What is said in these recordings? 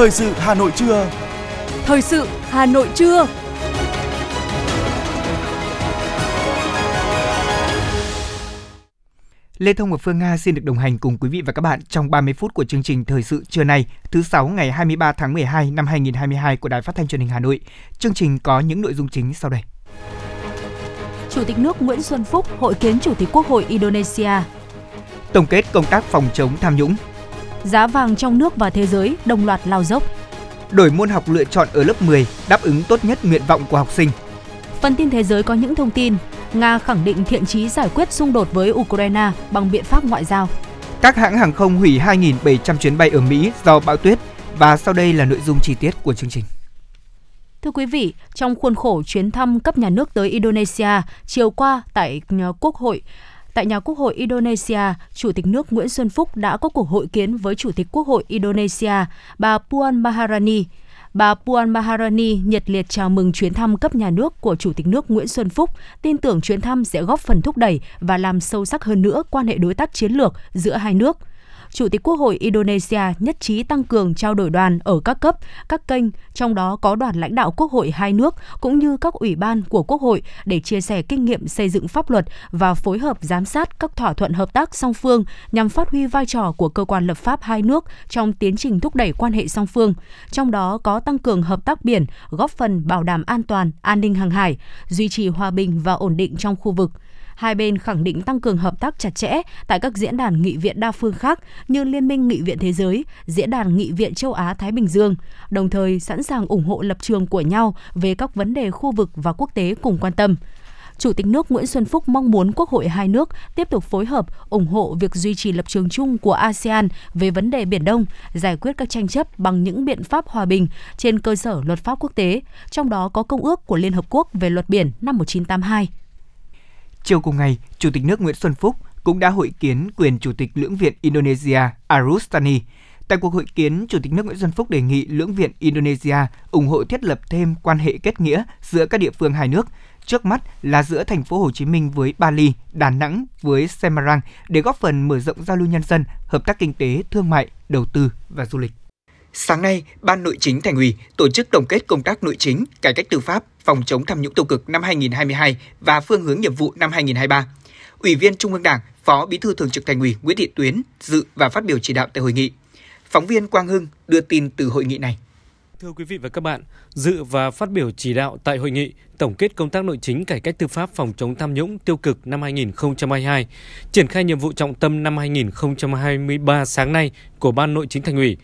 Thời sự Hà Nội trưa. Thời sự Hà Nội trưa. Lê Thông và Phương Nga xin được đồng hành cùng quý vị và các bạn trong 30 phút của chương trình Thời sự trưa nay, thứ sáu ngày 23 tháng 12 năm 2022 của Đài Phát thanh Truyền hình Hà Nội. Chương trình có những nội dung chính sau đây. Chủ tịch nước Nguyễn Xuân Phúc hội kiến Chủ tịch Quốc hội Indonesia. Tổng kết công tác phòng chống tham nhũng. Giá vàng trong nước và thế giới đồng loạt lao dốc. Đổi môn học lựa chọn ở lớp 10 đáp ứng tốt nhất nguyện vọng của học sinh. Phần tin thế giới có những thông tin Nga khẳng định thiện chí giải quyết xung đột với Ukraine bằng biện pháp ngoại giao. Các hãng hàng không hủy 2.700 chuyến bay ở Mỹ do bão tuyết và sau đây là nội dung chi tiết của chương trình. Thưa quý vị, trong khuôn khổ chuyến thăm cấp nhà nước tới Indonesia chiều qua tại Quốc hội, Tại nhà Quốc hội Indonesia, Chủ tịch nước Nguyễn Xuân Phúc đã có cuộc hội kiến với Chủ tịch Quốc hội Indonesia, bà Puan Maharani. Bà Puan Maharani nhiệt liệt chào mừng chuyến thăm cấp nhà nước của Chủ tịch nước Nguyễn Xuân Phúc, tin tưởng chuyến thăm sẽ góp phần thúc đẩy và làm sâu sắc hơn nữa quan hệ đối tác chiến lược giữa hai nước – Chủ tịch Quốc hội Indonesia nhất trí tăng cường trao đổi đoàn ở các cấp, các kênh, trong đó có đoàn lãnh đạo Quốc hội hai nước cũng như các ủy ban của Quốc hội để chia sẻ kinh nghiệm xây dựng pháp luật và phối hợp giám sát các thỏa thuận hợp tác song phương nhằm phát huy vai trò của cơ quan lập pháp hai nước trong tiến trình thúc đẩy quan hệ song phương, trong đó có tăng cường hợp tác biển, góp phần bảo đảm an toàn, an ninh hàng hải, duy trì hòa bình và ổn định trong khu vực hai bên khẳng định tăng cường hợp tác chặt chẽ tại các diễn đàn nghị viện đa phương khác như Liên minh Nghị viện Thế giới, Diễn đàn Nghị viện châu Á-Thái Bình Dương, đồng thời sẵn sàng ủng hộ lập trường của nhau về các vấn đề khu vực và quốc tế cùng quan tâm. Chủ tịch nước Nguyễn Xuân Phúc mong muốn Quốc hội hai nước tiếp tục phối hợp, ủng hộ việc duy trì lập trường chung của ASEAN về vấn đề Biển Đông, giải quyết các tranh chấp bằng những biện pháp hòa bình trên cơ sở luật pháp quốc tế, trong đó có Công ước của Liên Hợp Quốc về luật biển năm 1982. Chiều cùng ngày, Chủ tịch nước Nguyễn Xuân Phúc cũng đã hội kiến quyền Chủ tịch Lưỡng viện Indonesia Arustani. Tại cuộc hội kiến, Chủ tịch nước Nguyễn Xuân Phúc đề nghị Lưỡng viện Indonesia ủng hộ thiết lập thêm quan hệ kết nghĩa giữa các địa phương hai nước, trước mắt là giữa thành phố Hồ Chí Minh với Bali, Đà Nẵng với Semarang để góp phần mở rộng giao lưu nhân dân, hợp tác kinh tế, thương mại, đầu tư và du lịch. Sáng nay, Ban Nội chính Thành ủy tổ chức tổng kết công tác nội chính, cải cách tư pháp, phòng chống tham nhũng tiêu cực năm 2022 và phương hướng nhiệm vụ năm 2023. Ủy viên Trung ương Đảng, Phó Bí thư Thường trực Thành ủy Nguyễn Thị Tuyến dự và phát biểu chỉ đạo tại hội nghị. Phóng viên Quang Hưng đưa tin từ hội nghị này. Thưa quý vị và các bạn, dự và phát biểu chỉ đạo tại hội nghị tổng kết công tác nội chính cải cách tư pháp phòng chống tham nhũng tiêu cực năm 2022, triển khai nhiệm vụ trọng tâm năm 2023 sáng nay của Ban Nội chính Thành ủy.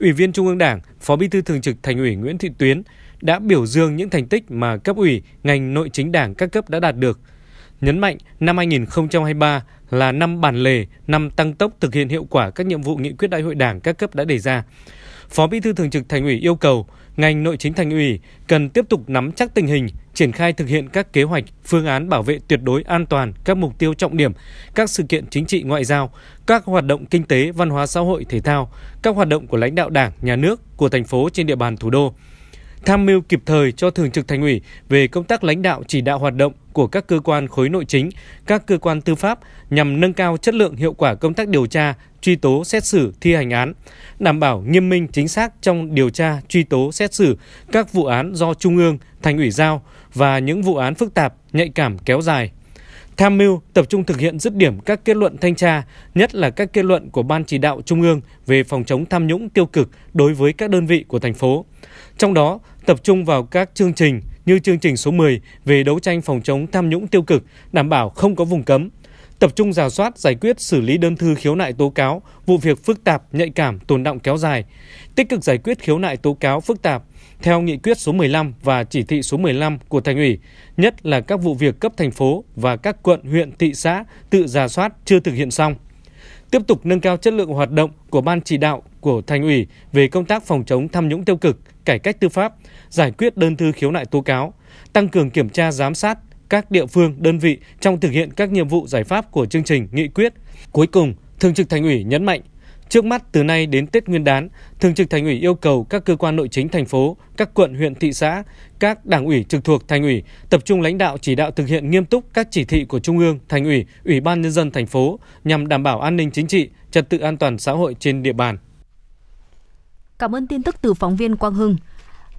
Ủy viên Trung ương Đảng, Phó Bí thư Thường trực Thành ủy Nguyễn Thị Tuyến đã biểu dương những thành tích mà cấp ủy, ngành nội chính Đảng các cấp đã đạt được. Nhấn mạnh năm 2023 là năm bản lề, năm tăng tốc thực hiện hiệu quả các nhiệm vụ nghị quyết đại hội Đảng các cấp đã đề ra. Phó Bí thư Thường trực Thành ủy yêu cầu ngành nội chính Thành ủy cần tiếp tục nắm chắc tình hình, triển khai thực hiện các kế hoạch, phương án bảo vệ tuyệt đối an toàn các mục tiêu trọng điểm, các sự kiện chính trị ngoại giao, các hoạt động kinh tế, văn hóa xã hội, thể thao, các hoạt động của lãnh đạo Đảng, nhà nước của thành phố trên địa bàn thủ đô tham mưu kịp thời cho Thường trực Thành ủy về công tác lãnh đạo chỉ đạo hoạt động của các cơ quan khối nội chính, các cơ quan tư pháp nhằm nâng cao chất lượng hiệu quả công tác điều tra, truy tố, xét xử, thi hành án, đảm bảo nghiêm minh chính xác trong điều tra, truy tố, xét xử các vụ án do Trung ương, Thành ủy giao và những vụ án phức tạp, nhạy cảm kéo dài. Tham mưu tập trung thực hiện dứt điểm các kết luận thanh tra, nhất là các kết luận của Ban chỉ đạo Trung ương về phòng chống tham nhũng tiêu cực đối với các đơn vị của thành phố. Trong đó, tập trung vào các chương trình như chương trình số 10 về đấu tranh phòng chống tham nhũng tiêu cực, đảm bảo không có vùng cấm, tập trung giả soát giải quyết xử lý đơn thư khiếu nại tố cáo, vụ việc phức tạp, nhạy cảm, tồn động kéo dài, tích cực giải quyết khiếu nại tố cáo phức tạp theo nghị quyết số 15 và chỉ thị số 15 của thành ủy, nhất là các vụ việc cấp thành phố và các quận, huyện, thị xã tự giả soát chưa thực hiện xong. Tiếp tục nâng cao chất lượng hoạt động của ban chỉ đạo của thành ủy về công tác phòng chống tham nhũng tiêu cực, cải cách tư pháp, giải quyết đơn thư khiếu nại tố cáo, tăng cường kiểm tra giám sát các địa phương, đơn vị trong thực hiện các nhiệm vụ giải pháp của chương trình nghị quyết. Cuối cùng, Thường trực Thành ủy nhấn mạnh Trước mắt từ nay đến Tết Nguyên đán, Thường trực Thành ủy yêu cầu các cơ quan nội chính thành phố, các quận huyện thị xã, các đảng ủy trực thuộc thành ủy tập trung lãnh đạo chỉ đạo thực hiện nghiêm túc các chỉ thị của Trung ương, Thành ủy, Ủy ban nhân dân thành phố nhằm đảm bảo an ninh chính trị, trật tự an toàn xã hội trên địa bàn. Cảm ơn tin tức từ phóng viên Quang Hưng.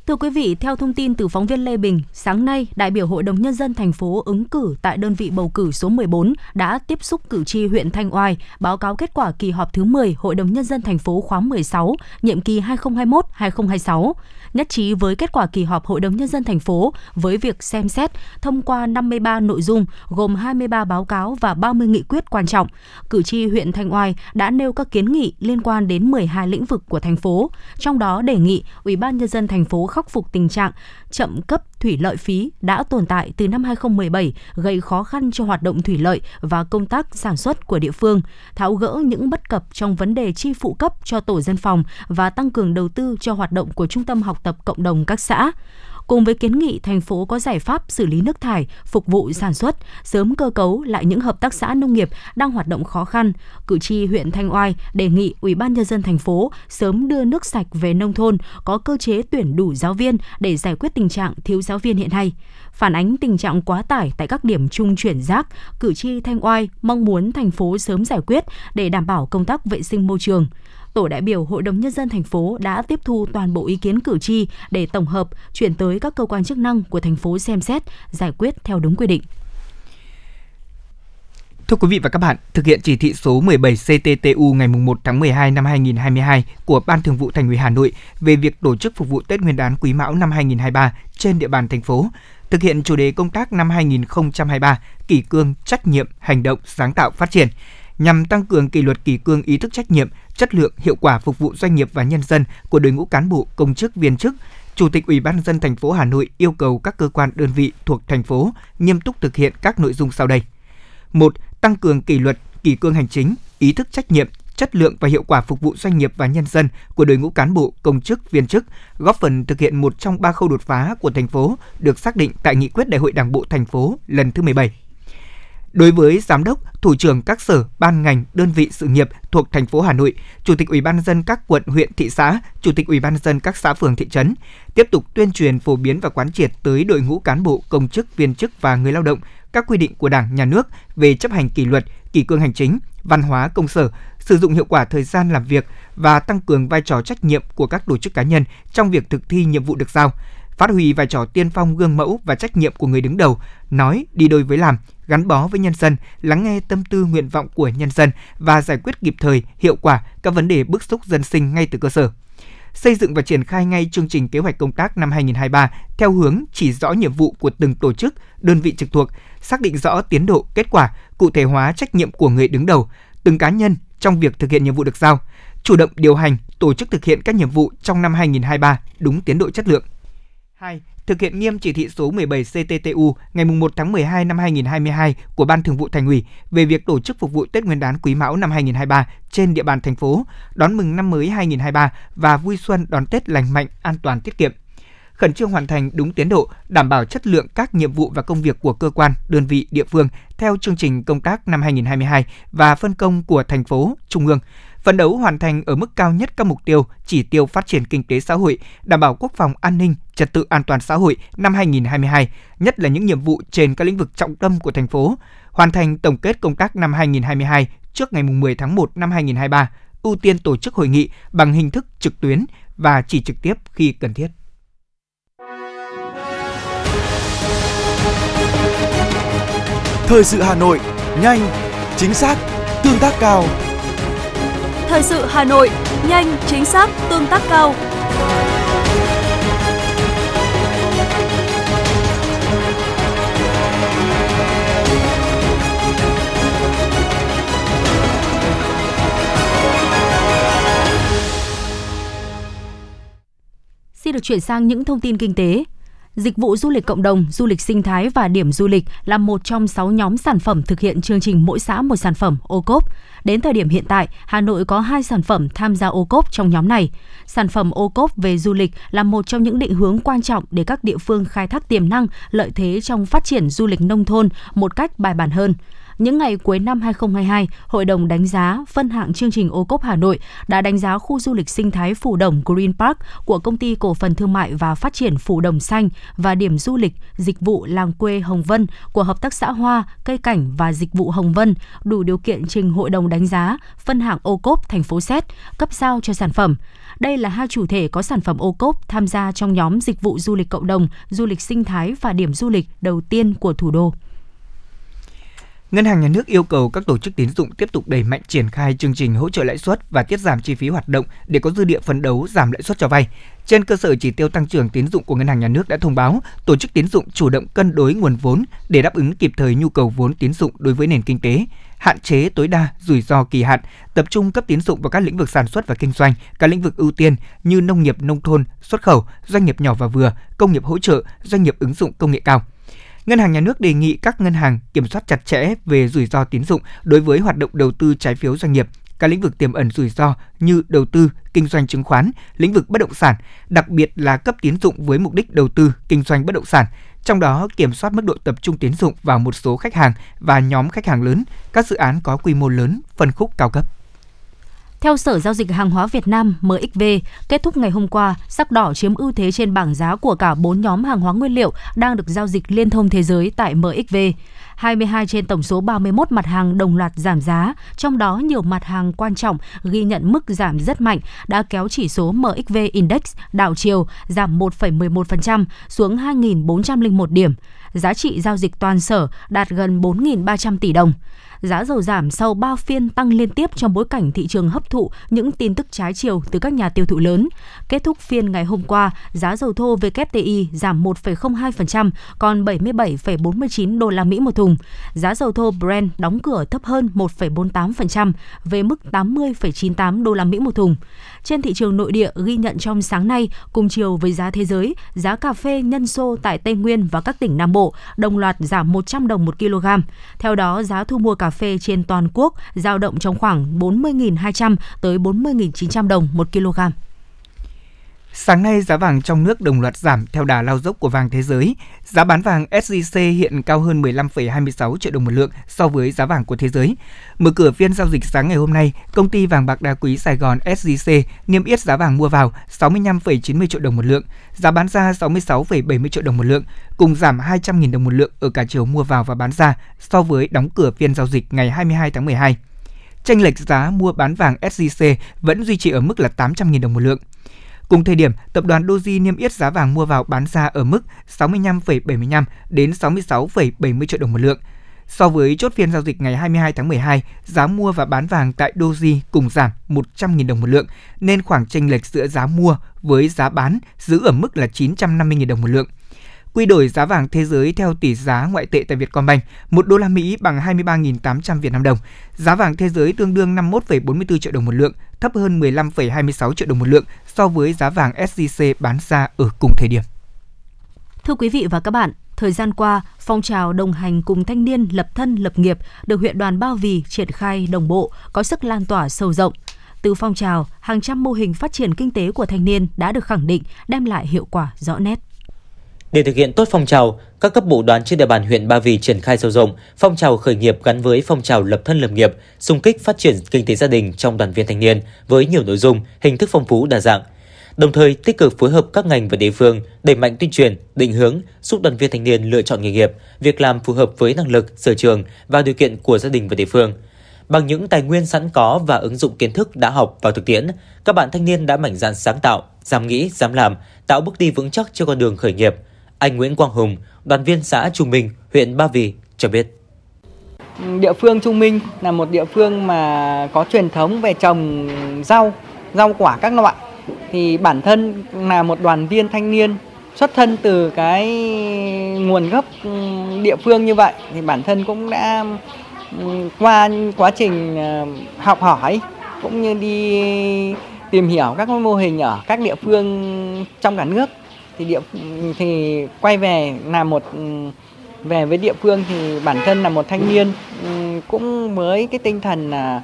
Thưa quý vị, theo thông tin từ phóng viên Lê Bình, sáng nay, đại biểu Hội đồng Nhân dân thành phố ứng cử tại đơn vị bầu cử số 14 đã tiếp xúc cử tri huyện Thanh Oai, báo cáo kết quả kỳ họp thứ 10 Hội đồng Nhân dân thành phố khóa 16, nhiệm kỳ 2021-2026 nhất trí với kết quả kỳ họp Hội đồng Nhân dân thành phố với việc xem xét thông qua 53 nội dung gồm 23 báo cáo và 30 nghị quyết quan trọng. Cử tri huyện Thanh Oai đã nêu các kiến nghị liên quan đến 12 lĩnh vực của thành phố, trong đó đề nghị Ủy ban Nhân dân thành phố khắc phục tình trạng chậm cấp thủy lợi phí đã tồn tại từ năm 2017 gây khó khăn cho hoạt động thủy lợi và công tác sản xuất của địa phương, tháo gỡ những bất cập trong vấn đề chi phụ cấp cho tổ dân phòng và tăng cường đầu tư cho hoạt động của trung tâm học tập cộng đồng các xã cùng với kiến nghị thành phố có giải pháp xử lý nước thải, phục vụ sản xuất, sớm cơ cấu lại những hợp tác xã nông nghiệp đang hoạt động khó khăn. Cử tri huyện Thanh Oai đề nghị Ủy ban nhân dân thành phố sớm đưa nước sạch về nông thôn, có cơ chế tuyển đủ giáo viên để giải quyết tình trạng thiếu giáo viên hiện nay. Phản ánh tình trạng quá tải tại các điểm trung chuyển rác, cử tri Thanh Oai mong muốn thành phố sớm giải quyết để đảm bảo công tác vệ sinh môi trường tổ đại biểu Hội đồng Nhân dân thành phố đã tiếp thu toàn bộ ý kiến cử tri để tổng hợp, chuyển tới các cơ quan chức năng của thành phố xem xét, giải quyết theo đúng quy định. Thưa quý vị và các bạn, thực hiện chỉ thị số 17 CTTU ngày 1 tháng 12 năm 2022 của Ban Thường vụ Thành ủy Hà Nội về việc tổ chức phục vụ Tết Nguyên đán Quý Mão năm 2023 trên địa bàn thành phố, thực hiện chủ đề công tác năm 2023 kỷ cương, trách nhiệm, hành động, sáng tạo, phát triển nhằm tăng cường kỷ luật kỷ cương ý thức trách nhiệm, chất lượng, hiệu quả phục vụ doanh nghiệp và nhân dân của đội ngũ cán bộ, công chức, viên chức, Chủ tịch Ủy ban nhân dân thành phố Hà Nội yêu cầu các cơ quan đơn vị thuộc thành phố nghiêm túc thực hiện các nội dung sau đây. 1. Tăng cường kỷ luật, kỷ cương hành chính, ý thức trách nhiệm, chất lượng và hiệu quả phục vụ doanh nghiệp và nhân dân của đội ngũ cán bộ, công chức, viên chức, góp phần thực hiện một trong ba khâu đột phá của thành phố được xác định tại nghị quyết Đại hội Đảng bộ thành phố lần thứ 17. Đối với giám đốc, thủ trưởng các sở, ban ngành, đơn vị sự nghiệp thuộc thành phố Hà Nội, chủ tịch Ủy ban nhân dân các quận, huyện, thị xã, chủ tịch Ủy ban nhân dân các xã phường thị trấn tiếp tục tuyên truyền phổ biến và quán triệt tới đội ngũ cán bộ, công chức, viên chức và người lao động các quy định của Đảng, Nhà nước về chấp hành kỷ luật, kỷ cương hành chính, văn hóa công sở, sử dụng hiệu quả thời gian làm việc và tăng cường vai trò trách nhiệm của các tổ chức cá nhân trong việc thực thi nhiệm vụ được giao, phát huy vai trò tiên phong gương mẫu và trách nhiệm của người đứng đầu, nói đi đôi với làm, gắn bó với nhân dân, lắng nghe tâm tư nguyện vọng của nhân dân và giải quyết kịp thời, hiệu quả các vấn đề bức xúc dân sinh ngay từ cơ sở xây dựng và triển khai ngay chương trình kế hoạch công tác năm 2023 theo hướng chỉ rõ nhiệm vụ của từng tổ chức, đơn vị trực thuộc, xác định rõ tiến độ, kết quả, cụ thể hóa trách nhiệm của người đứng đầu, từng cá nhân trong việc thực hiện nhiệm vụ được giao, chủ động điều hành, tổ chức thực hiện các nhiệm vụ trong năm 2023 đúng tiến độ chất lượng. 2 thực hiện nghiêm chỉ thị số 17 CTTU ngày 1 tháng 12 năm 2022 của Ban Thường vụ Thành ủy về việc tổ chức phục vụ Tết Nguyên đán Quý Mão năm 2023 trên địa bàn thành phố, đón mừng năm mới 2023 và vui xuân đón Tết lành mạnh, an toàn tiết kiệm. Khẩn trương hoàn thành đúng tiến độ, đảm bảo chất lượng các nhiệm vụ và công việc của cơ quan, đơn vị, địa phương theo chương trình công tác năm 2022 và phân công của thành phố, trung ương, phấn đấu hoàn thành ở mức cao nhất các mục tiêu, chỉ tiêu phát triển kinh tế xã hội, đảm bảo quốc phòng an ninh, trật tự an toàn xã hội năm 2022, nhất là những nhiệm vụ trên các lĩnh vực trọng tâm của thành phố, hoàn thành tổng kết công tác năm 2022 trước ngày 10 tháng 1 năm 2023, ưu tiên tổ chức hội nghị bằng hình thức trực tuyến và chỉ trực tiếp khi cần thiết. Thời sự Hà Nội, nhanh, chính xác, tương tác cao. Thời sự Hà Nội, nhanh, chính xác, tương tác cao. Xin được chuyển sang những thông tin kinh tế. Dịch vụ du lịch cộng đồng, du lịch sinh thái và điểm du lịch là một trong 6 nhóm sản phẩm thực hiện chương trình mỗi xã một sản phẩm ô cốp. Đến thời điểm hiện tại, Hà Nội có hai sản phẩm tham gia ô cốp trong nhóm này. Sản phẩm ô cốp về du lịch là một trong những định hướng quan trọng để các địa phương khai thác tiềm năng, lợi thế trong phát triển du lịch nông thôn một cách bài bản hơn những ngày cuối năm 2022, Hội đồng đánh giá phân hạng chương trình ô cốp Hà Nội đã đánh giá khu du lịch sinh thái Phủ Đồng Green Park của công ty cổ phần thương mại và phát triển Phủ Đồng Xanh và điểm du lịch dịch vụ làng quê Hồng Vân của Hợp tác xã Hoa, Cây cảnh và Dịch vụ Hồng Vân đủ điều kiện trình Hội đồng đánh giá phân hạng ô cốp thành phố Xét cấp sao cho sản phẩm. Đây là hai chủ thể có sản phẩm ô cốp tham gia trong nhóm dịch vụ du lịch cộng đồng, du lịch sinh thái và điểm du lịch đầu tiên của thủ đô. Ngân hàng Nhà nước yêu cầu các tổ chức tín dụng tiếp tục đẩy mạnh triển khai chương trình hỗ trợ lãi suất và tiết giảm chi phí hoạt động để có dư địa phấn đấu giảm lãi suất cho vay. Trên cơ sở chỉ tiêu tăng trưởng tín dụng của Ngân hàng Nhà nước đã thông báo, tổ chức tín dụng chủ động cân đối nguồn vốn để đáp ứng kịp thời nhu cầu vốn tín dụng đối với nền kinh tế, hạn chế tối đa rủi ro kỳ hạn, tập trung cấp tín dụng vào các lĩnh vực sản xuất và kinh doanh, các lĩnh vực ưu tiên như nông nghiệp nông thôn, xuất khẩu, doanh nghiệp nhỏ và vừa, công nghiệp hỗ trợ, doanh nghiệp ứng dụng công nghệ cao. Ngân hàng Nhà nước đề nghị các ngân hàng kiểm soát chặt chẽ về rủi ro tín dụng đối với hoạt động đầu tư trái phiếu doanh nghiệp, các lĩnh vực tiềm ẩn rủi ro như đầu tư, kinh doanh chứng khoán, lĩnh vực bất động sản, đặc biệt là cấp tín dụng với mục đích đầu tư, kinh doanh bất động sản, trong đó kiểm soát mức độ tập trung tín dụng vào một số khách hàng và nhóm khách hàng lớn, các dự án có quy mô lớn, phân khúc cao cấp. Theo Sở Giao dịch Hàng hóa Việt Nam MXV, kết thúc ngày hôm qua, sắc đỏ chiếm ưu thế trên bảng giá của cả 4 nhóm hàng hóa nguyên liệu đang được giao dịch liên thông thế giới tại MXV. 22 trên tổng số 31 mặt hàng đồng loạt giảm giá, trong đó nhiều mặt hàng quan trọng ghi nhận mức giảm rất mạnh đã kéo chỉ số MXV Index đảo chiều giảm 1,11% xuống 2.401 điểm. Giá trị giao dịch toàn sở đạt gần 4.300 tỷ đồng giá dầu giảm sau 3 phiên tăng liên tiếp trong bối cảnh thị trường hấp thụ những tin tức trái chiều từ các nhà tiêu thụ lớn. Kết thúc phiên ngày hôm qua, giá dầu thô WTI giảm 1,02%, còn 77,49 đô la Mỹ một thùng. Giá dầu thô Brent đóng cửa thấp hơn 1,48% về mức 80,98 đô la Mỹ một thùng. Trên thị trường nội địa ghi nhận trong sáng nay, cùng chiều với giá thế giới, giá cà phê nhân xô tại Tây Nguyên và các tỉnh Nam Bộ đồng loạt giảm 100 đồng một kg. Theo đó, giá thu mua cà phê trên toàn quốc giao động trong khoảng 40.200 tới 40.900 đồng một kg. Sáng nay, giá vàng trong nước đồng loạt giảm theo đà lao dốc của vàng thế giới. Giá bán vàng SJC hiện cao hơn 15,26 triệu đồng một lượng so với giá vàng của thế giới. Mở cửa phiên giao dịch sáng ngày hôm nay, công ty vàng bạc đá quý Sài Gòn SJC niêm yết giá vàng mua vào 65,90 triệu đồng một lượng, giá bán ra 66,70 triệu đồng một lượng, cùng giảm 200.000 đồng một lượng ở cả chiều mua vào và bán ra so với đóng cửa phiên giao dịch ngày 22 tháng 12. Tranh lệch giá mua bán vàng SJC vẫn duy trì ở mức là 800.000 đồng một lượng. Cùng thời điểm, tập đoàn Doji niêm yết giá vàng mua vào bán ra ở mức 65,75 đến 66,70 triệu đồng một lượng. So với chốt phiên giao dịch ngày 22 tháng 12, giá mua và bán vàng tại Doji cùng giảm 100.000 đồng một lượng, nên khoảng chênh lệch giữa giá mua với giá bán giữ ở mức là 950.000 đồng một lượng. Quy đổi giá vàng thế giới theo tỷ giá ngoại tệ tại Vietcombank, 1 đô la Mỹ bằng 23.800 Việt Nam đồng. Giá vàng thế giới tương đương 51,44 triệu đồng một lượng, thấp hơn 15,26 triệu đồng một lượng so với giá vàng SJC bán ra ở cùng thời điểm. Thưa quý vị và các bạn, thời gian qua, phong trào đồng hành cùng thanh niên lập thân lập nghiệp được huyện đoàn Ba Vì triển khai đồng bộ, có sức lan tỏa sâu rộng. Từ phong trào, hàng trăm mô hình phát triển kinh tế của thanh niên đã được khẳng định đem lại hiệu quả rõ nét. Để thực hiện tốt phong trào, các cấp bộ đoàn trên địa bàn huyện Ba Vì triển khai sâu rộng phong trào khởi nghiệp gắn với phong trào lập thân lập nghiệp, xung kích phát triển kinh tế gia đình trong đoàn viên thanh niên với nhiều nội dung, hình thức phong phú đa dạng. Đồng thời tích cực phối hợp các ngành và địa phương đẩy mạnh tuyên truyền, định hướng, giúp đoàn viên thanh niên lựa chọn nghề nghiệp, việc làm phù hợp với năng lực, sở trường và điều kiện của gia đình và địa phương. Bằng những tài nguyên sẵn có và ứng dụng kiến thức đã học vào thực tiễn, các bạn thanh niên đã mạnh dạn sáng tạo, dám nghĩ, dám làm, tạo bước đi vững chắc cho con đường khởi nghiệp – anh Nguyễn Quang Hùng, đoàn viên xã Trung Minh, huyện Ba Vì cho biết. Địa phương Trung Minh là một địa phương mà có truyền thống về trồng rau, rau quả các loại. Thì bản thân là một đoàn viên thanh niên xuất thân từ cái nguồn gốc địa phương như vậy thì bản thân cũng đã qua quá trình ờ, học hỏi cũng như đi tìm hiểu các mô hình ở các địa phương trong cả nước thì địa thì quay về là một ừ, về với địa phương thì bản thân là một thanh niên ừ, cũng với cái tinh thần là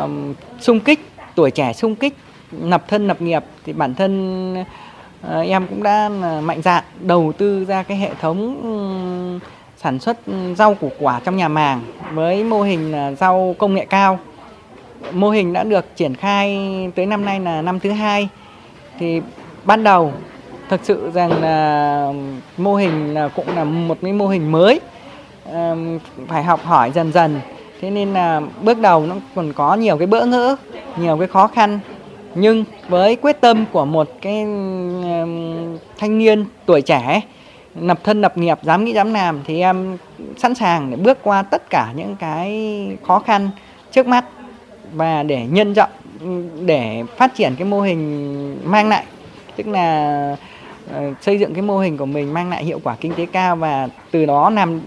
um, sung kích tuổi trẻ sung kích lập thân lập nghiệp thì bản thân uh, em cũng đã mạnh dạn đầu tư ra cái hệ thống um, sản xuất rau củ quả trong nhà màng với mô hình rau công nghệ cao. Mô hình đã được triển khai tới năm nay là năm thứ hai. Thì ban đầu thực sự rằng là mô hình là cũng là một cái mô hình mới phải học hỏi dần dần. Thế nên là bước đầu nó còn có nhiều cái bỡ ngỡ, nhiều cái khó khăn. Nhưng với quyết tâm của một cái thanh niên tuổi trẻ, nập thân nập nghiệp, dám nghĩ dám làm, thì em sẵn sàng để bước qua tất cả những cái khó khăn trước mắt và để nhân rộng, để phát triển cái mô hình mang lại. Tức là Ờ, xây dựng cái mô hình của mình mang lại hiệu quả kinh tế cao và từ đó làm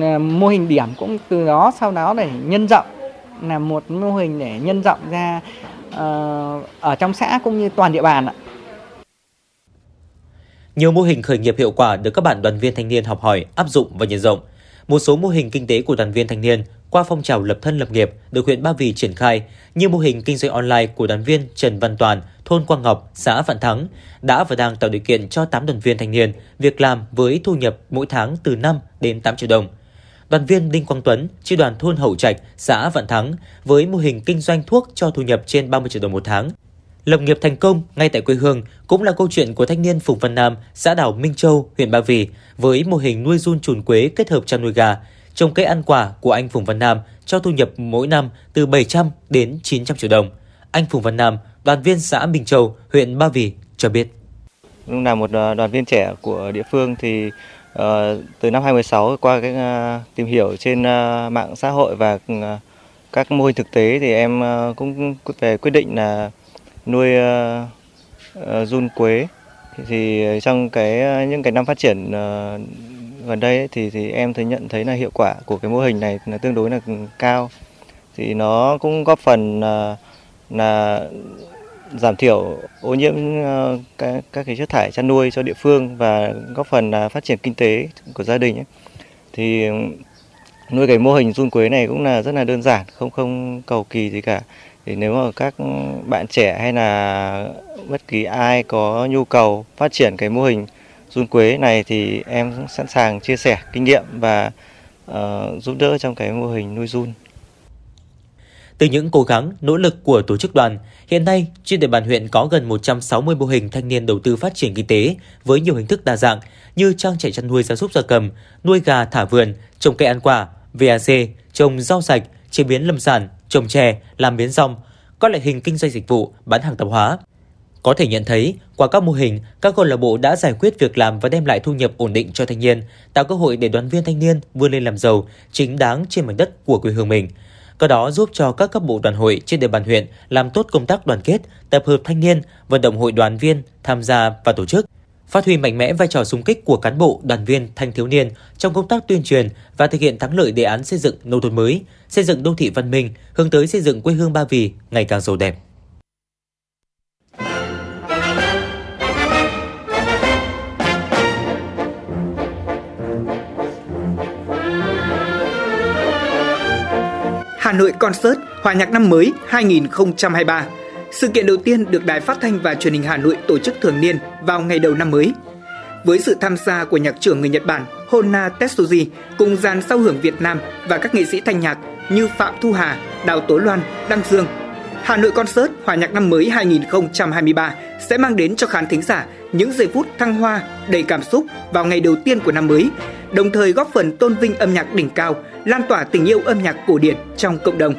ờ, mô hình điểm cũng từ đó sau đó để nhân rộng là một mô hình để nhân rộng ra ờ, ở trong xã cũng như toàn địa bàn ạ. Nhiều mô hình khởi nghiệp hiệu quả được các bạn đoàn viên thanh niên học hỏi, áp dụng và nhân rộng. Một số mô hình kinh tế của đoàn viên thanh niên qua phong trào lập thân lập nghiệp được huyện Ba Vì triển khai như mô hình kinh doanh online của đoàn viên Trần Văn Toàn, thôn Quang Ngọc, xã Vạn Thắng đã và đang tạo điều kiện cho 8 đoàn viên thanh niên việc làm với thu nhập mỗi tháng từ 5 đến 8 triệu đồng. Đoàn viên Đinh Quang Tuấn, chi đoàn thôn Hậu Trạch, xã Vạn Thắng với mô hình kinh doanh thuốc cho thu nhập trên 30 triệu đồng một tháng. Lập nghiệp thành công ngay tại quê hương cũng là câu chuyện của thanh niên Phùng Văn Nam, xã đảo Minh Châu, huyện Ba Vì với mô hình nuôi run chuồn quế kết hợp chăn nuôi gà trồng cây ăn quả của anh Phùng Văn Nam cho thu nhập mỗi năm từ 700 đến 900 triệu đồng. Anh Phùng Văn Nam, đoàn viên xã Bình Châu, huyện Ba Vì cho biết. Là một ờ, đoàn viên trẻ của địa phương thì uh, từ năm 2016 qua cái uh, tìm hiểu trên uh, mạng xã hội và uh, các mô hình thực tế thì em uh, cũng về quyết định là nuôi ờ, ờ, run quế. Thì trong cái những cái năm phát triển ờ, gần đây thì thì em thấy nhận thấy là hiệu quả của cái mô hình này là tương đối là cao. Thì nó cũng góp phần là, là giảm thiểu ô nhiễm các, các cái chất thải chăn nuôi cho địa phương và góp phần là phát triển kinh tế của gia đình ấy. thì nuôi cái mô hình run quế này cũng là rất là đơn giản không không cầu kỳ gì cả thì nếu mà các bạn trẻ hay là bất kỳ ai có nhu cầu phát triển cái mô hình run quế này thì em sẵn sàng chia sẻ kinh nghiệm và uh, giúp đỡ trong cái mô hình nuôi run. Từ những cố gắng, nỗ lực của tổ chức đoàn, hiện nay trên địa bàn huyện có gần 160 mô hình thanh niên đầu tư phát triển kinh tế với nhiều hình thức đa dạng như trang trại chăn nuôi gia súc gia cầm, nuôi gà thả vườn, trồng cây ăn quả, VAC, trồng rau sạch, chế biến lâm sản, trồng chè, làm miến rong, các loại hình kinh doanh dịch vụ, bán hàng tạp hóa. Có thể nhận thấy, qua các mô hình, các câu lạc bộ đã giải quyết việc làm và đem lại thu nhập ổn định cho thanh niên, tạo cơ hội để đoàn viên thanh niên vươn lên làm giàu chính đáng trên mảnh đất của quê hương mình. Có đó giúp cho các cấp bộ đoàn hội trên địa bàn huyện làm tốt công tác đoàn kết, tập hợp thanh niên, vận động hội đoàn viên tham gia và tổ chức, phát huy mạnh mẽ vai trò xung kích của cán bộ, đoàn viên, thanh thiếu niên trong công tác tuyên truyền và thực hiện thắng lợi đề án xây dựng nông thôn mới, xây dựng đô thị văn minh, hướng tới xây dựng quê hương Ba Vì ngày càng giàu đẹp. Hà Nội Concert Hòa nhạc năm mới 2023. Sự kiện đầu tiên được Đài Phát thanh và Truyền hình Hà Nội tổ chức thường niên vào ngày đầu năm mới. Với sự tham gia của nhạc trưởng người Nhật Bản Hona Tetsuji cùng dàn sao hưởng Việt Nam và các nghệ sĩ thanh nhạc như Phạm Thu Hà, Đào Tố Loan, Đăng Dương. Hà Nội Concert Hòa nhạc năm mới 2023 sẽ mang đến cho khán thính giả những giây phút thăng hoa, đầy cảm xúc vào ngày đầu tiên của năm mới, đồng thời góp phần tôn vinh âm nhạc đỉnh cao, lan tỏa tình yêu âm nhạc cổ điển trong cộng đồng.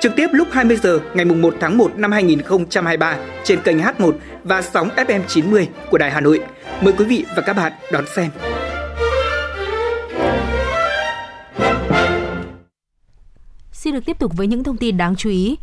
Trực tiếp lúc 20 giờ ngày 1 tháng 1 năm 2023 trên kênh H1 và sóng FM 90 của Đài Hà Nội. Mời quý vị và các bạn đón xem. Xin được tiếp tục với những thông tin đáng chú ý.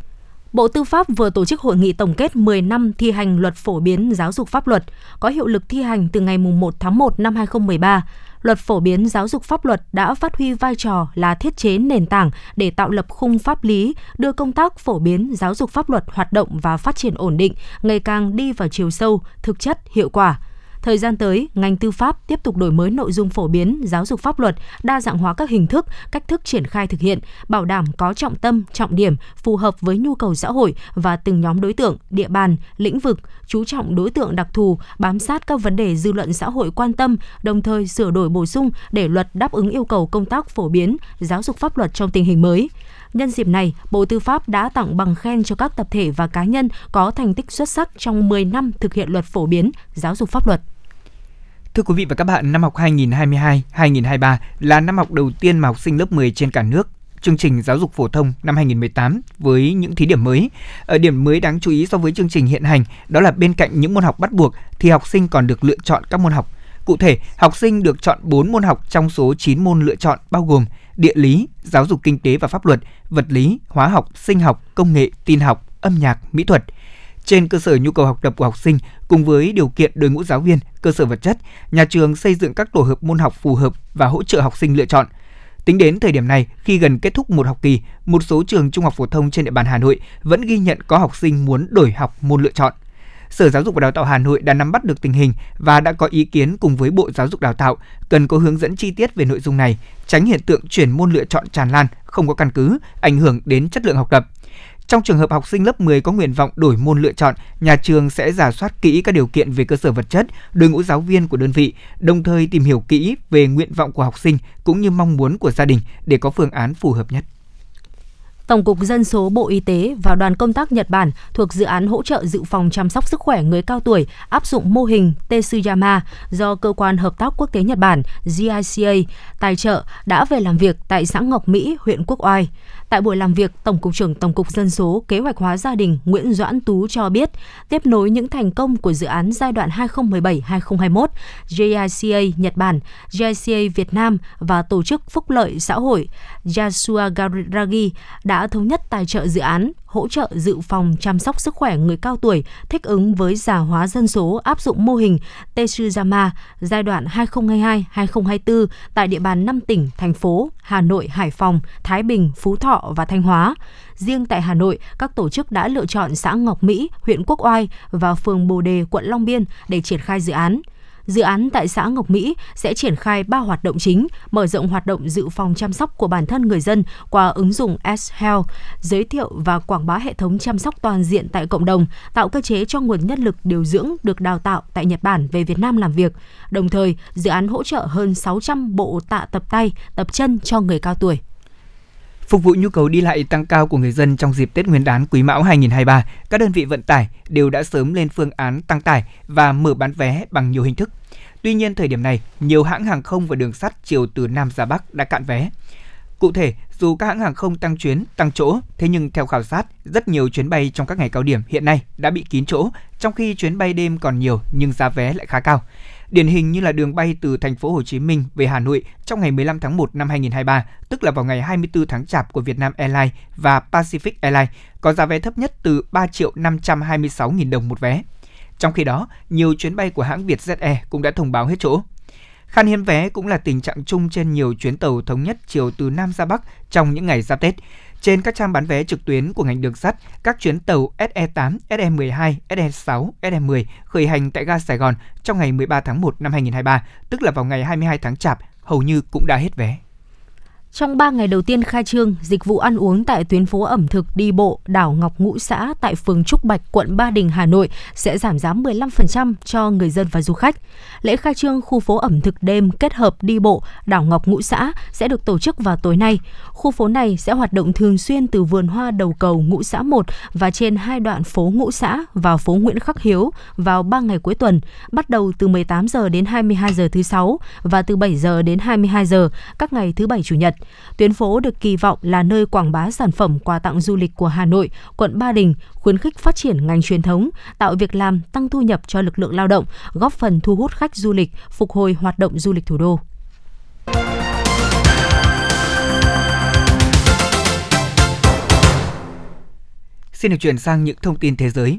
Bộ Tư pháp vừa tổ chức hội nghị tổng kết 10 năm thi hành luật phổ biến giáo dục pháp luật, có hiệu lực thi hành từ ngày 1 tháng 1 năm 2013. Luật phổ biến giáo dục pháp luật đã phát huy vai trò là thiết chế nền tảng để tạo lập khung pháp lý, đưa công tác phổ biến giáo dục pháp luật hoạt động và phát triển ổn định, ngày càng đi vào chiều sâu, thực chất, hiệu quả. Thời gian tới, ngành tư pháp tiếp tục đổi mới nội dung phổ biến giáo dục pháp luật, đa dạng hóa các hình thức, cách thức triển khai thực hiện, bảo đảm có trọng tâm, trọng điểm, phù hợp với nhu cầu xã hội và từng nhóm đối tượng, địa bàn, lĩnh vực, chú trọng đối tượng đặc thù, bám sát các vấn đề dư luận xã hội quan tâm, đồng thời sửa đổi bổ sung để luật đáp ứng yêu cầu công tác phổ biến giáo dục pháp luật trong tình hình mới. Nhân dịp này, Bộ Tư pháp đã tặng bằng khen cho các tập thể và cá nhân có thành tích xuất sắc trong 10 năm thực hiện luật phổ biến giáo dục pháp luật. Thưa quý vị và các bạn, năm học 2022-2023 là năm học đầu tiên mà học sinh lớp 10 trên cả nước chương trình giáo dục phổ thông năm 2018 với những thí điểm mới. Ở điểm mới đáng chú ý so với chương trình hiện hành đó là bên cạnh những môn học bắt buộc thì học sinh còn được lựa chọn các môn học. Cụ thể, học sinh được chọn 4 môn học trong số 9 môn lựa chọn bao gồm địa lý, giáo dục kinh tế và pháp luật, vật lý, hóa học, sinh học, công nghệ, tin học, âm nhạc, mỹ thuật. Trên cơ sở nhu cầu học tập của học sinh cùng với điều kiện đội ngũ giáo viên, cơ sở vật chất, nhà trường xây dựng các tổ hợp môn học phù hợp và hỗ trợ học sinh lựa chọn. Tính đến thời điểm này, khi gần kết thúc một học kỳ, một số trường trung học phổ thông trên địa bàn Hà Nội vẫn ghi nhận có học sinh muốn đổi học môn lựa chọn. Sở Giáo dục và Đào tạo Hà Nội đã nắm bắt được tình hình và đã có ý kiến cùng với Bộ Giáo dục Đào tạo cần có hướng dẫn chi tiết về nội dung này, tránh hiện tượng chuyển môn lựa chọn tràn lan, không có căn cứ, ảnh hưởng đến chất lượng học tập. Trong trường hợp học sinh lớp 10 có nguyện vọng đổi môn lựa chọn, nhà trường sẽ giả soát kỹ các điều kiện về cơ sở vật chất, đội ngũ giáo viên của đơn vị, đồng thời tìm hiểu kỹ về nguyện vọng của học sinh cũng như mong muốn của gia đình để có phương án phù hợp nhất. Tổng cục Dân số Bộ Y tế và đoàn công tác Nhật Bản thuộc dự án hỗ trợ dự phòng chăm sóc sức khỏe người cao tuổi áp dụng mô hình Tetsuyama do Cơ quan Hợp tác Quốc tế Nhật Bản GICA tài trợ đã về làm việc tại xã Ngọc Mỹ, huyện Quốc Oai. Tại buổi làm việc, Tổng cục trưởng Tổng cục Dân số Kế hoạch hóa gia đình Nguyễn Doãn Tú cho biết, tiếp nối những thành công của dự án giai đoạn 2017-2021, JICA Nhật Bản, JICA Việt Nam và Tổ chức Phúc lợi Xã hội Yasuagaragi đã thống nhất tài trợ dự án hỗ trợ dự phòng chăm sóc sức khỏe người cao tuổi thích ứng với già hóa dân số áp dụng mô hình Tetsuyama giai đoạn 2022-2024 tại địa bàn 5 tỉnh, thành phố Hà Nội, Hải Phòng, Thái Bình, Phú Thọ và Thanh Hóa. Riêng tại Hà Nội, các tổ chức đã lựa chọn xã Ngọc Mỹ, huyện Quốc Oai và phường Bồ Đề, quận Long Biên để triển khai dự án. Dự án tại xã Ngọc Mỹ sẽ triển khai 3 hoạt động chính, mở rộng hoạt động dự phòng chăm sóc của bản thân người dân qua ứng dụng S-Health, giới thiệu và quảng bá hệ thống chăm sóc toàn diện tại cộng đồng, tạo cơ chế cho nguồn nhân lực điều dưỡng được đào tạo tại Nhật Bản về Việt Nam làm việc. Đồng thời, dự án hỗ trợ hơn 600 bộ tạ tập tay, tập chân cho người cao tuổi. Phục vụ nhu cầu đi lại tăng cao của người dân trong dịp Tết Nguyên đán Quý Mão 2023, các đơn vị vận tải đều đã sớm lên phương án tăng tải và mở bán vé bằng nhiều hình thức. Tuy nhiên, thời điểm này, nhiều hãng hàng không và đường sắt chiều từ Nam ra Bắc đã cạn vé. Cụ thể, dù các hãng hàng không tăng chuyến, tăng chỗ, thế nhưng theo khảo sát, rất nhiều chuyến bay trong các ngày cao điểm hiện nay đã bị kín chỗ, trong khi chuyến bay đêm còn nhiều nhưng giá vé lại khá cao. Điển hình như là đường bay từ thành phố Hồ Chí Minh về Hà Nội trong ngày 15 tháng 1 năm 2023, tức là vào ngày 24 tháng Chạp của Vietnam Airlines và Pacific Airlines, có giá vé thấp nhất từ 3 triệu 526 nghìn đồng một vé. Trong khi đó, nhiều chuyến bay của hãng Vietjet Air cũng đã thông báo hết chỗ. Khan hiếm vé cũng là tình trạng chung trên nhiều chuyến tàu thống nhất chiều từ Nam ra Bắc trong những ngày giáp Tết. Trên các trang bán vé trực tuyến của ngành đường sắt, các chuyến tàu SE8, SE12, SE6, SE10 khởi hành tại ga Sài Gòn trong ngày 13 tháng 1 năm 2023, tức là vào ngày 22 tháng Chạp, hầu như cũng đã hết vé. Trong 3 ngày đầu tiên khai trương, dịch vụ ăn uống tại tuyến phố ẩm thực đi bộ đảo Ngọc Ngũ Xã tại phường Trúc Bạch, quận Ba Đình, Hà Nội sẽ giảm giá 15% cho người dân và du khách. Lễ khai trương khu phố ẩm thực đêm kết hợp đi bộ đảo Ngọc Ngũ Xã sẽ được tổ chức vào tối nay. Khu phố này sẽ hoạt động thường xuyên từ vườn hoa đầu cầu Ngũ Xã 1 và trên hai đoạn phố Ngũ Xã và phố Nguyễn Khắc Hiếu vào 3 ngày cuối tuần, bắt đầu từ 18 giờ đến 22 giờ thứ sáu và từ 7 giờ đến 22 giờ các ngày thứ bảy chủ nhật. Tuyến phố được kỳ vọng là nơi quảng bá sản phẩm quà tặng du lịch của Hà Nội, quận Ba Đình, khuyến khích phát triển ngành truyền thống, tạo việc làm, tăng thu nhập cho lực lượng lao động, góp phần thu hút khách du lịch, phục hồi hoạt động du lịch thủ đô. Xin được chuyển sang những thông tin thế giới.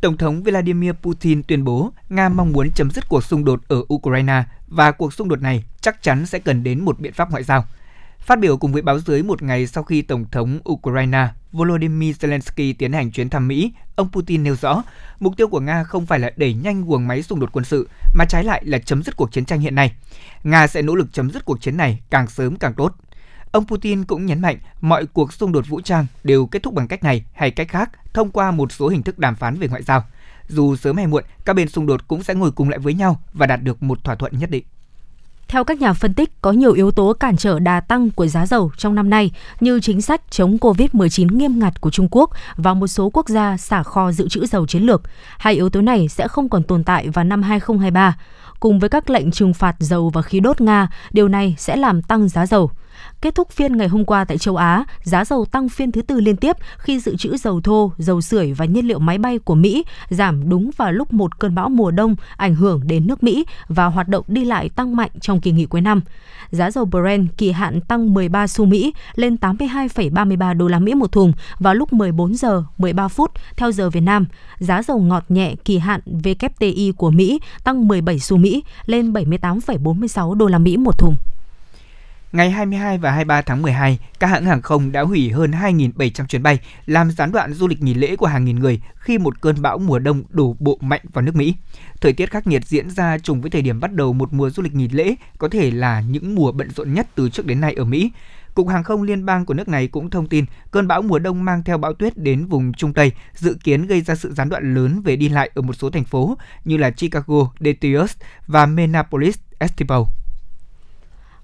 Tổng thống Vladimir Putin tuyên bố Nga mong muốn chấm dứt cuộc xung đột ở Ukraine và cuộc xung đột này chắc chắn sẽ cần đến một biện pháp ngoại giao. Phát biểu cùng với báo giới một ngày sau khi Tổng thống Ukraine Volodymyr Zelensky tiến hành chuyến thăm Mỹ, ông Putin nêu rõ, mục tiêu của Nga không phải là đẩy nhanh guồng máy xung đột quân sự, mà trái lại là chấm dứt cuộc chiến tranh hiện nay. Nga sẽ nỗ lực chấm dứt cuộc chiến này càng sớm càng tốt. Ông Putin cũng nhấn mạnh mọi cuộc xung đột vũ trang đều kết thúc bằng cách này hay cách khác thông qua một số hình thức đàm phán về ngoại giao. Dù sớm hay muộn, các bên xung đột cũng sẽ ngồi cùng lại với nhau và đạt được một thỏa thuận nhất định. Theo các nhà phân tích, có nhiều yếu tố cản trở đà tăng của giá dầu trong năm nay như chính sách chống COVID-19 nghiêm ngặt của Trung Quốc và một số quốc gia xả kho dự trữ dầu chiến lược. Hai yếu tố này sẽ không còn tồn tại vào năm 2023. Cùng với các lệnh trừng phạt dầu và khí đốt Nga, điều này sẽ làm tăng giá dầu. Kết thúc phiên ngày hôm qua tại châu Á, giá dầu tăng phiên thứ tư liên tiếp khi dự trữ dầu thô, dầu sưởi và nhiên liệu máy bay của Mỹ giảm đúng vào lúc một cơn bão mùa đông ảnh hưởng đến nước Mỹ và hoạt động đi lại tăng mạnh trong kỳ nghỉ cuối năm. Giá dầu Brent kỳ hạn tăng 13 xu Mỹ lên 82,33 đô la Mỹ một thùng vào lúc 14 giờ 13 phút theo giờ Việt Nam. Giá dầu ngọt nhẹ kỳ hạn WTI của Mỹ tăng 17 xu Mỹ lên 78,46 đô la Mỹ một thùng. Ngày 22 và 23 tháng 12, các hãng hàng không đã hủy hơn 2.700 chuyến bay, làm gián đoạn du lịch nghỉ lễ của hàng nghìn người khi một cơn bão mùa đông đổ bộ mạnh vào nước Mỹ. Thời tiết khắc nghiệt diễn ra trùng với thời điểm bắt đầu một mùa du lịch nghỉ lễ, có thể là những mùa bận rộn nhất từ trước đến nay ở Mỹ. Cục Hàng không Liên bang của nước này cũng thông tin cơn bão mùa đông mang theo bão tuyết đến vùng Trung Tây dự kiến gây ra sự gián đoạn lớn về đi lại ở một số thành phố như là Chicago, Detroit và Minneapolis, Esteban.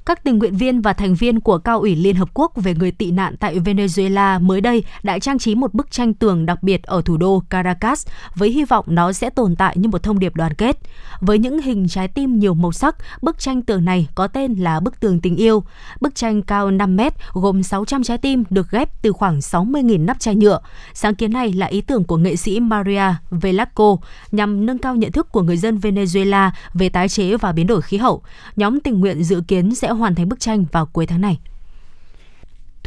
Các tình nguyện viên và thành viên của Cao ủy Liên Hợp Quốc về người tị nạn tại Venezuela mới đây đã trang trí một bức tranh tường đặc biệt ở thủ đô Caracas với hy vọng nó sẽ tồn tại như một thông điệp đoàn kết. Với những hình trái tim nhiều màu sắc, bức tranh tường này có tên là Bức tường tình yêu. Bức tranh cao 5 mét gồm 600 trái tim được ghép từ khoảng 60.000 nắp chai nhựa. Sáng kiến này là ý tưởng của nghệ sĩ Maria Velasco nhằm nâng cao nhận thức của người dân Venezuela về tái chế và biến đổi khí hậu. Nhóm tình nguyện dự kiến sẽ hoàn thành bức tranh vào cuối tháng này.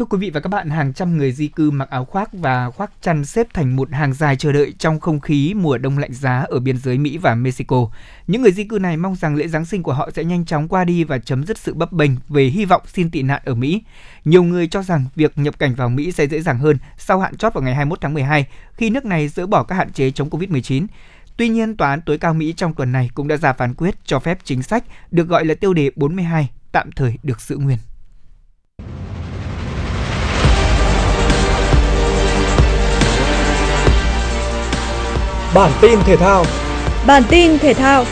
Thưa quý vị và các bạn, hàng trăm người di cư mặc áo khoác và khoác chăn xếp thành một hàng dài chờ đợi trong không khí mùa đông lạnh giá ở biên giới Mỹ và Mexico. Những người di cư này mong rằng lễ Giáng sinh của họ sẽ nhanh chóng qua đi và chấm dứt sự bấp bênh về hy vọng xin tị nạn ở Mỹ. Nhiều người cho rằng việc nhập cảnh vào Mỹ sẽ dễ dàng hơn sau hạn chót vào ngày 21 tháng 12 khi nước này dỡ bỏ các hạn chế chống Covid-19. Tuy nhiên, Tòa án tối cao Mỹ trong tuần này cũng đã ra phán quyết cho phép chính sách được gọi là tiêu đề 42 tạm thời được giữ nguyên. Bản tin thể thao Bản tin thể thao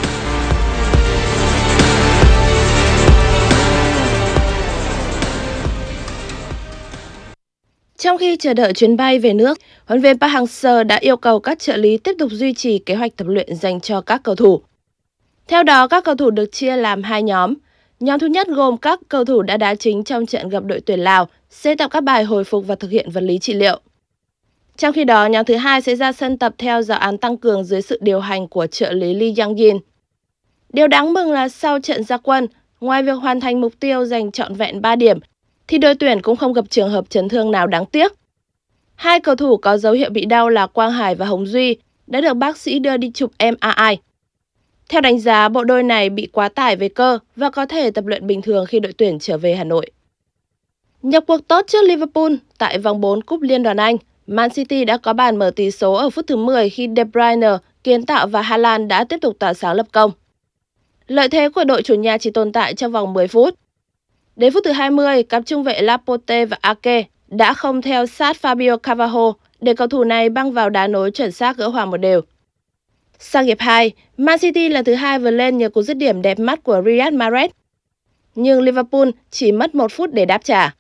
Trong khi chờ đợi chuyến bay về nước, huấn luyện Park Hang-seo đã yêu cầu các trợ lý tiếp tục duy trì kế hoạch tập luyện dành cho các cầu thủ. Theo đó, các cầu thủ được chia làm hai nhóm – Nhóm thứ nhất gồm các cầu thủ đã đá chính trong trận gặp đội tuyển Lào sẽ tập các bài hồi phục và thực hiện vật lý trị liệu. Trong khi đó, nhóm thứ hai sẽ ra sân tập theo giáo án tăng cường dưới sự điều hành của trợ lý Lee Yang Yin. Điều đáng mừng là sau trận gia quân, ngoài việc hoàn thành mục tiêu giành trọn vẹn 3 điểm, thì đội tuyển cũng không gặp trường hợp chấn thương nào đáng tiếc. Hai cầu thủ có dấu hiệu bị đau là Quang Hải và Hồng Duy đã được bác sĩ đưa đi chụp MRI. Theo đánh giá, bộ đôi này bị quá tải về cơ và có thể tập luyện bình thường khi đội tuyển trở về Hà Nội. Nhập cuộc tốt trước Liverpool tại vòng 4 Cúp Liên đoàn Anh, Man City đã có bàn mở tỷ số ở phút thứ 10 khi De Bruyne, Kiến Tạo và Haaland đã tiếp tục tỏa sáng lập công. Lợi thế của đội chủ nhà chỉ tồn tại trong vòng 10 phút. Đến phút thứ 20, cặp trung vệ Laporte và Ake đã không theo sát Fabio Cavajo để cầu thủ này băng vào đá nối chuẩn xác gỡ hòa một đều. Sang hiệp 2, Man City là thứ hai vượt lên nhờ cú dứt điểm đẹp mắt của Riyad Mahrez. Nhưng Liverpool chỉ mất một phút để đáp trả.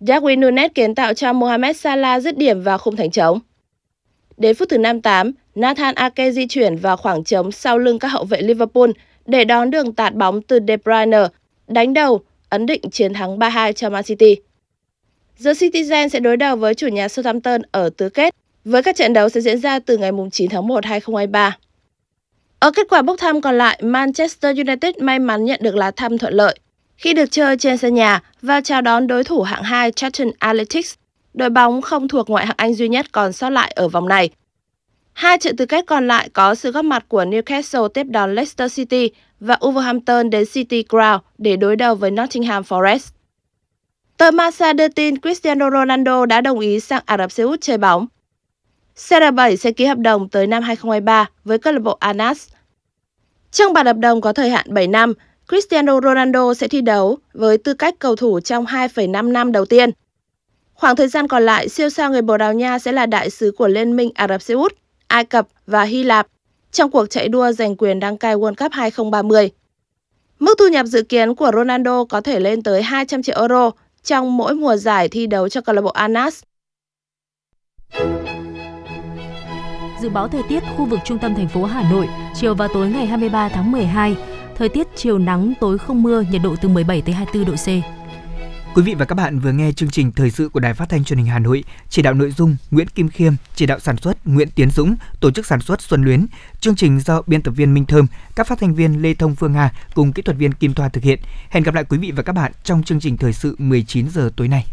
Darwin Nunes kiến tạo cho Mohamed Salah dứt điểm vào khung thành trống. Đến phút thứ 58, Nathan Ake di chuyển vào khoảng trống sau lưng các hậu vệ Liverpool để đón đường tạt bóng từ De Bruyne, đánh đầu, ấn định chiến thắng 3-2 cho Man City. The Citizen sẽ đối đầu với chủ nhà Southampton ở tứ kết với các trận đấu sẽ diễn ra từ ngày 9 tháng 1 2023. Ở kết quả bốc thăm còn lại, Manchester United may mắn nhận được lá thăm thuận lợi khi được chơi trên sân nhà và chào đón đối thủ hạng 2 Charlton Athletics, đội bóng không thuộc ngoại hạng Anh duy nhất còn sót lại ở vòng này. Hai trận tứ kết còn lại có sự góp mặt của Newcastle tiếp đón Leicester City và Wolverhampton đến City Ground để đối đầu với Nottingham Forest. Tờ Masa đưa tin Cristiano Ronaldo đã đồng ý sang Ả Rập Xê Út chơi bóng. CR7 sẽ ký hợp đồng tới năm 2023 với câu lạc bộ Anas. Trong bản hợp đồng có thời hạn 7 năm, Cristiano Ronaldo sẽ thi đấu với tư cách cầu thủ trong 2,5 năm đầu tiên. Khoảng thời gian còn lại, siêu sao người Bồ Đào Nha sẽ là đại sứ của Liên minh Ả Rập Xê Út, Ai Cập và Hy Lạp trong cuộc chạy đua giành quyền đăng cai World Cup 2030. Mức thu nhập dự kiến của Ronaldo có thể lên tới 200 triệu euro trong mỗi mùa giải thi đấu cho câu lạc bộ Anas. Dự báo thời tiết khu vực trung tâm thành phố Hà Nội, chiều và tối ngày 23 tháng 12, thời tiết chiều nắng, tối không mưa, nhiệt độ từ 17 tới 24 độ C. Quý vị và các bạn vừa nghe chương trình thời sự của Đài Phát thanh Truyền hình Hà Nội, chỉ đạo nội dung Nguyễn Kim Khiêm, chỉ đạo sản xuất Nguyễn Tiến Dũng, tổ chức sản xuất Xuân Luyến. Chương trình do biên tập viên Minh Thơm, các phát thanh viên Lê Thông Phương Hà cùng kỹ thuật viên Kim Thoa thực hiện. Hẹn gặp lại quý vị và các bạn trong chương trình thời sự 19 giờ tối nay.